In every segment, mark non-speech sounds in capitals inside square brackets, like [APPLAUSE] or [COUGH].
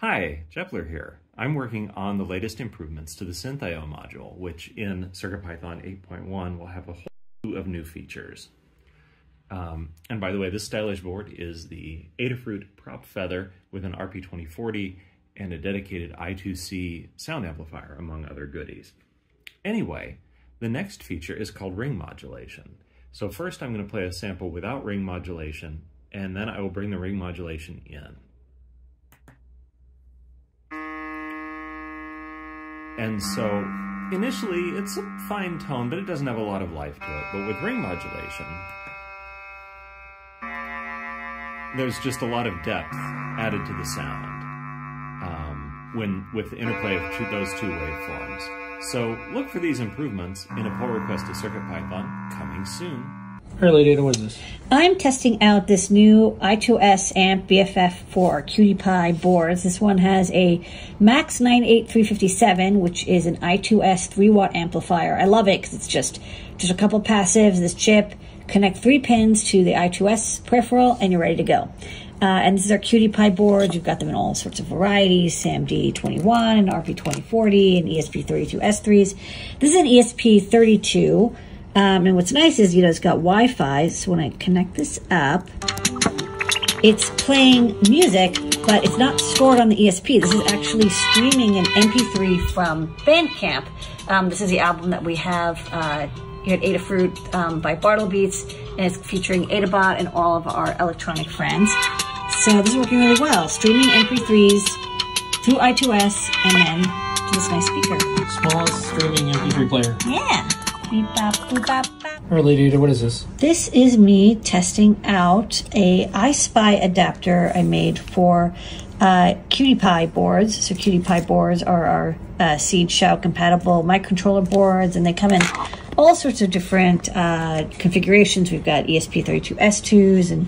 Hi, Jepler here. I'm working on the latest improvements to the SynthIO module, which in CircuitPython 8.1 will have a whole slew of new features. Um, and by the way, this stylish board is the Adafruit Prop Feather with an RP2040 and a dedicated I2S sound amplifier, among other goodies. Anyway, the next feature is called ring modulation. So first I'm going to play a sample without ring modulation, and then I will bring the ring modulation in. And so initially it's a fine tone, but it doesn't have a lot of life to it. But with ring modulation, there's just a lot of depth added to the sound um, when with the interplay of two, those two waveforms. So look for these improvements in a pull request to CircuitPython coming soon. Lady Ada, what is this? I'm testing out this new I2S amp BFF for Py boards. This one has a Max 98357, which is an I2S 3 watt amplifier. I love it because it's just, just a couple passives, this chip, connect three pins to the I2S peripheral, and you're ready to go. Uh, and this is our Py boards. You've got them in all sorts of varieties, SAMD21, RP2040, and ESP32S3s. This is an ESP32. Um, and what's nice is, you know, it's got Wi-Fi. So when I connect this up, it's playing music, but it's not stored on the ESP. This is actually streaming an MP3 from Bandcamp. Um, this is the album that we have uh, here at Adafruit um, by Bartlebeats, and it's featuring Adabot and all of our electronic friends. So this is working really well. Streaming MP3s through I2S and then to this nice speaker. Smallest streaming MP3 player. Yeah. Beep, bop, boop, bop, bop. Lady Ada, what is this? This is me testing out a EYESPI adapter I made for uh, QT Py boards. So QT Py boards are our uh, Seeed Xiao compatible microcontroller boards, and they come in all sorts of different uh, configurations. We've got ESP32S2s and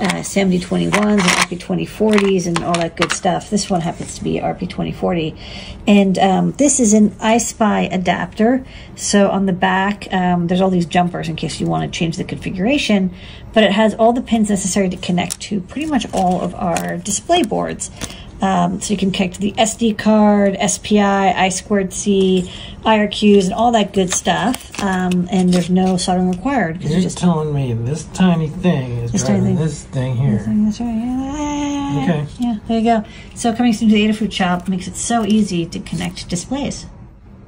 uh, SAMD21s and RP2040s and all that good stuff. This one happens to be RP2040. And um, this is an EYESPI adapter. So on the back, um, there's all these jumpers in case you want to change the configuration, but it has all the pins necessary to connect to pretty much all of our display boards. Um, so you can connect to the SD card, SPI, I squared C, IRQs, and all that good stuff. Um, and there's no soldering required because You're just telling me this tiny thing is This driving thing. this thing here. That's right. Yeah. Okay. Yeah, there you go. So coming soon to the Adafruit shop makes it so easy to connect displays.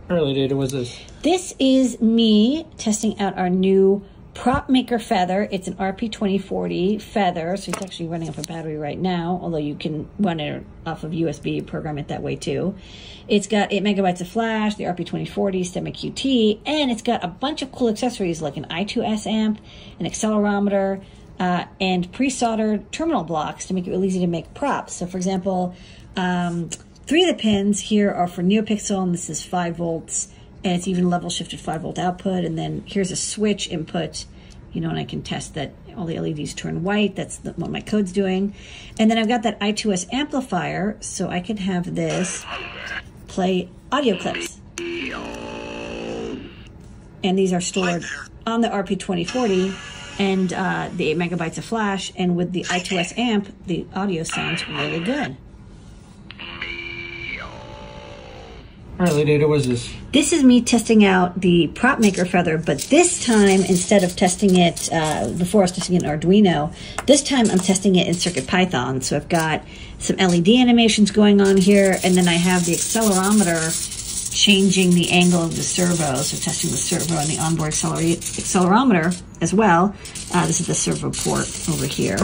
Lady Ada, what is this? This is me testing out our new Prop Maker Feather. It's an RP2040 Feather, so it's actually running off a battery right now, although you can run it off of USB, program it that way too. It's got 8 megabytes of flash, the RP2040, STEMMA QT, and it's got a bunch of cool accessories like an I2S amp, an accelerometer, uh, and pre-soldered terminal blocks to make it really easy to make props. So for example, um, three of the pins here are for NeoPixel, and this is 5 volts, and it's even level shifted 5 volt output. And then here's a switch input, you know, and I can test that all the LEDs turn white. That's the, what my code's doing. And then I've got that I2S amplifier, so I can have this play audio clips. And these are stored on the RP2040 and uh, the 8 megabytes of flash. And with the I2S amp, the audio sounds really good. Lady Ada, what is this? This is me testing out the prop maker feather, but this time instead of testing it uh, before I was testing it in Arduino, this time I'm testing it in CircuitPython. So I've got some LED animations going on here, and then I have the accelerometer changing the angle of the servo. So testing the servo and the onboard acceler- accelerometer as well. Uh, this is the servo port over here.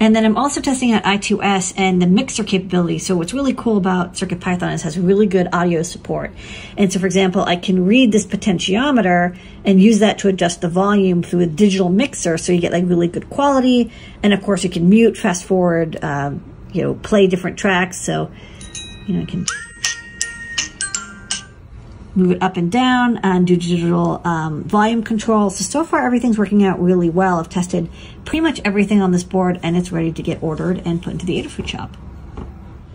And then I'm also testing out I2S and the mixer capability. So what's really cool about CircuitPython is it has really good audio support. And so for example, I can read this potentiometer and use that to adjust the volume through a digital mixer so you get like really good quality. And of course you can mute, fast forward, um, you know, play different tracks. So, you know, I can move it up and down and do digital um, volume control. So, so far everything's working out really well. I've tested pretty much everything on this board and it's ready to get ordered and put into the Adafruit shop.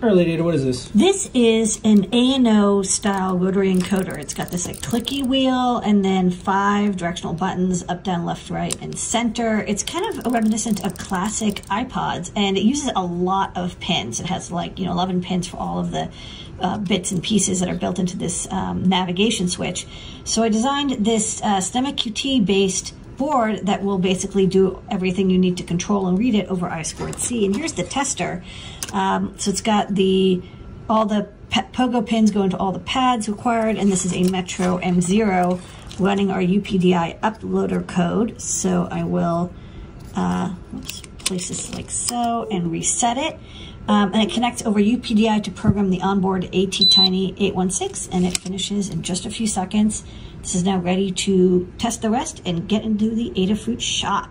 All right, Lady Ada, what is this? This is an ANO style rotary encoder. It's got this like clicky wheel and then five directional buttons up, down, left, right, and center. It's kind of reminiscent of classic iPods and it uses a lot of pins. It has like, you know, 11 pins for all of the uh, bits and pieces that are built into this um, navigation switch. So I designed this uh, STEMMA QT based board that will basically do everything you need to control and read it over I squared C. And here's the tester. Um, so it's got the all the pogo pins go into all the pads required, and this is a Metro M0 running our UPDI uploader code. So I will uh, oops, place this like so and reset it. Um, and it connects over UPDI to program the onboard ATtiny 816, and it finishes in just a few seconds. This is now ready to test the rest and get into the Adafruit shop.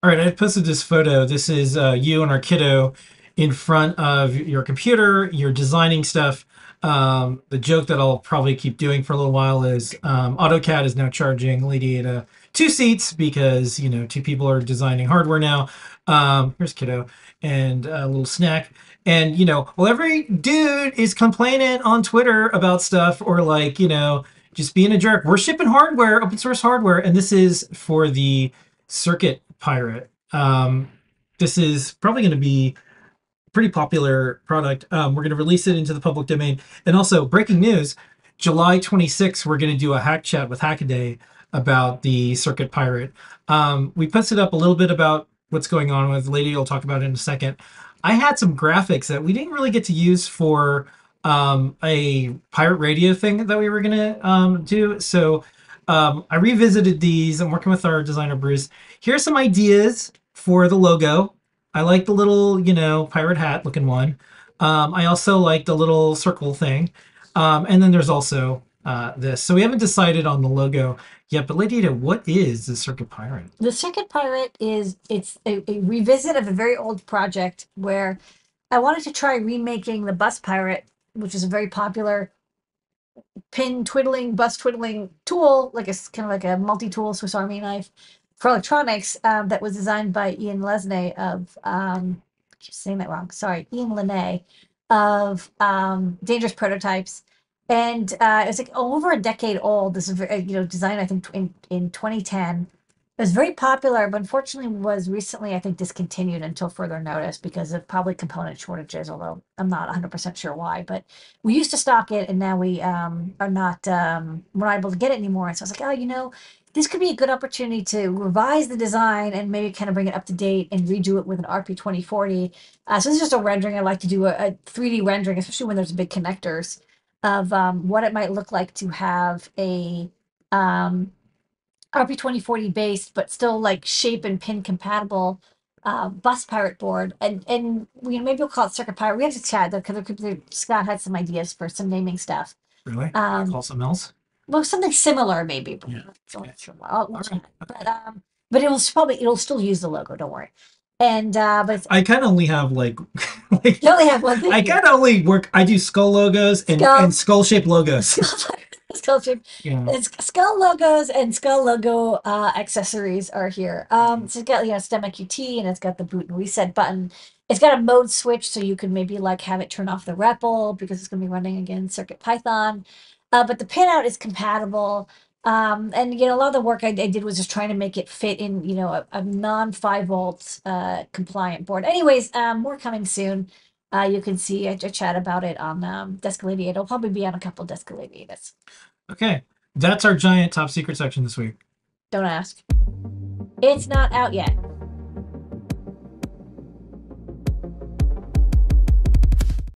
All right, I posted this photo. This is uh, you and our kiddo in front of your computer. You're designing stuff. Um, the joke that I'll probably keep doing for a little while is um, AutoCAD is now charging Lady Ada two seats because you know two people are designing hardware now. Um, here's kiddo and a little snack. And you know, well, every dude is complaining on Twitter about stuff or like you know just being a jerk. We're shipping hardware, open source hardware, and this is for the Circuit Pirate. Um, this is probably going to be a pretty popular product. Um, we're going to release it into the public domain. And also, breaking news July 26th, we're going to do a hack chat with Hackaday about the Circuit Pirate. Um, we posted up a little bit about what's going on with Lady. I'll talk about it in a second. I had some graphics that we didn't really get to use for um, a pirate radio thing that we were to um, do. So um, I revisited these. I'm working with our designer, Bruce. Here's some ideas for the logo. I like the little, you know, pirate hat looking one. Um, I also like the little circle thing. Um, and then there's also uh, this. So we haven't decided on the logo yet. But Lady what is the Circuit Pirate? The Circuit Pirate is it's a, a revisit of a very old project where I wanted to try remaking the Bus Pirate, which is a very popular pin twiddling, bus twiddling tool, like a kind of like a multi-tool Swiss Army knife for electronics um, that was designed by Ian Lesney of um, I keep saying that wrong. Sorry, Ian Lenné of um, Dangerous Prototypes, and uh, it was like over a decade old. This is you know designed I think in in 2010 it was very popular, but unfortunately was recently, I think, discontinued until further notice because of probably component shortages, although I'm not 100% sure why. But we used to stock it and now we um, are not, um, we're not able to get it anymore. And so I was like, oh, you know, this could be a good opportunity to revise the design and maybe kind of bring it up to date and redo it with an RP2040. Uh, so this is just a rendering. I like to do a, a 3D rendering, especially when there's big connectors of um, what it might look like to have a um, RP2040 based, but still like shape and pin compatible uh, bus pirate board. And and we maybe we'll call it circuit pirate. We have to chat though because Scott had some ideas for some naming stuff. Really? Um, Call something else? Well, something similar maybe. But Yeah, so okay. sure. I'll, we'll right. But um, but it will probably it'll still use the logo. Don't worry. And uh, but I kind of only have like, [LAUGHS] like you only have one thing. I kind of only work. I do skull logos and Skull. and skull shaped logos. [LAUGHS] skull shape. Yeah. It's skull logos and skull logo uh, accessories are here. Um, so it's got you know STEMMA QT and it's got the boot and reset button. It's got a mode switch, so you can maybe like have it turn off the REPL because it's going to be running again Circuit Python. Uh, but the pinout is compatible. Um, and you know, a lot of the work I, I did was just trying to make it fit in, you know, a, a non five volt uh, compliant board. Anyways, um, more coming soon. Uh, you can see a, a chat about it on um, Desk of Ladyada. It'll probably be on a couple Desk of Ladyadas. Okay, that's our giant top secret section this week. Don't ask. It's not out yet.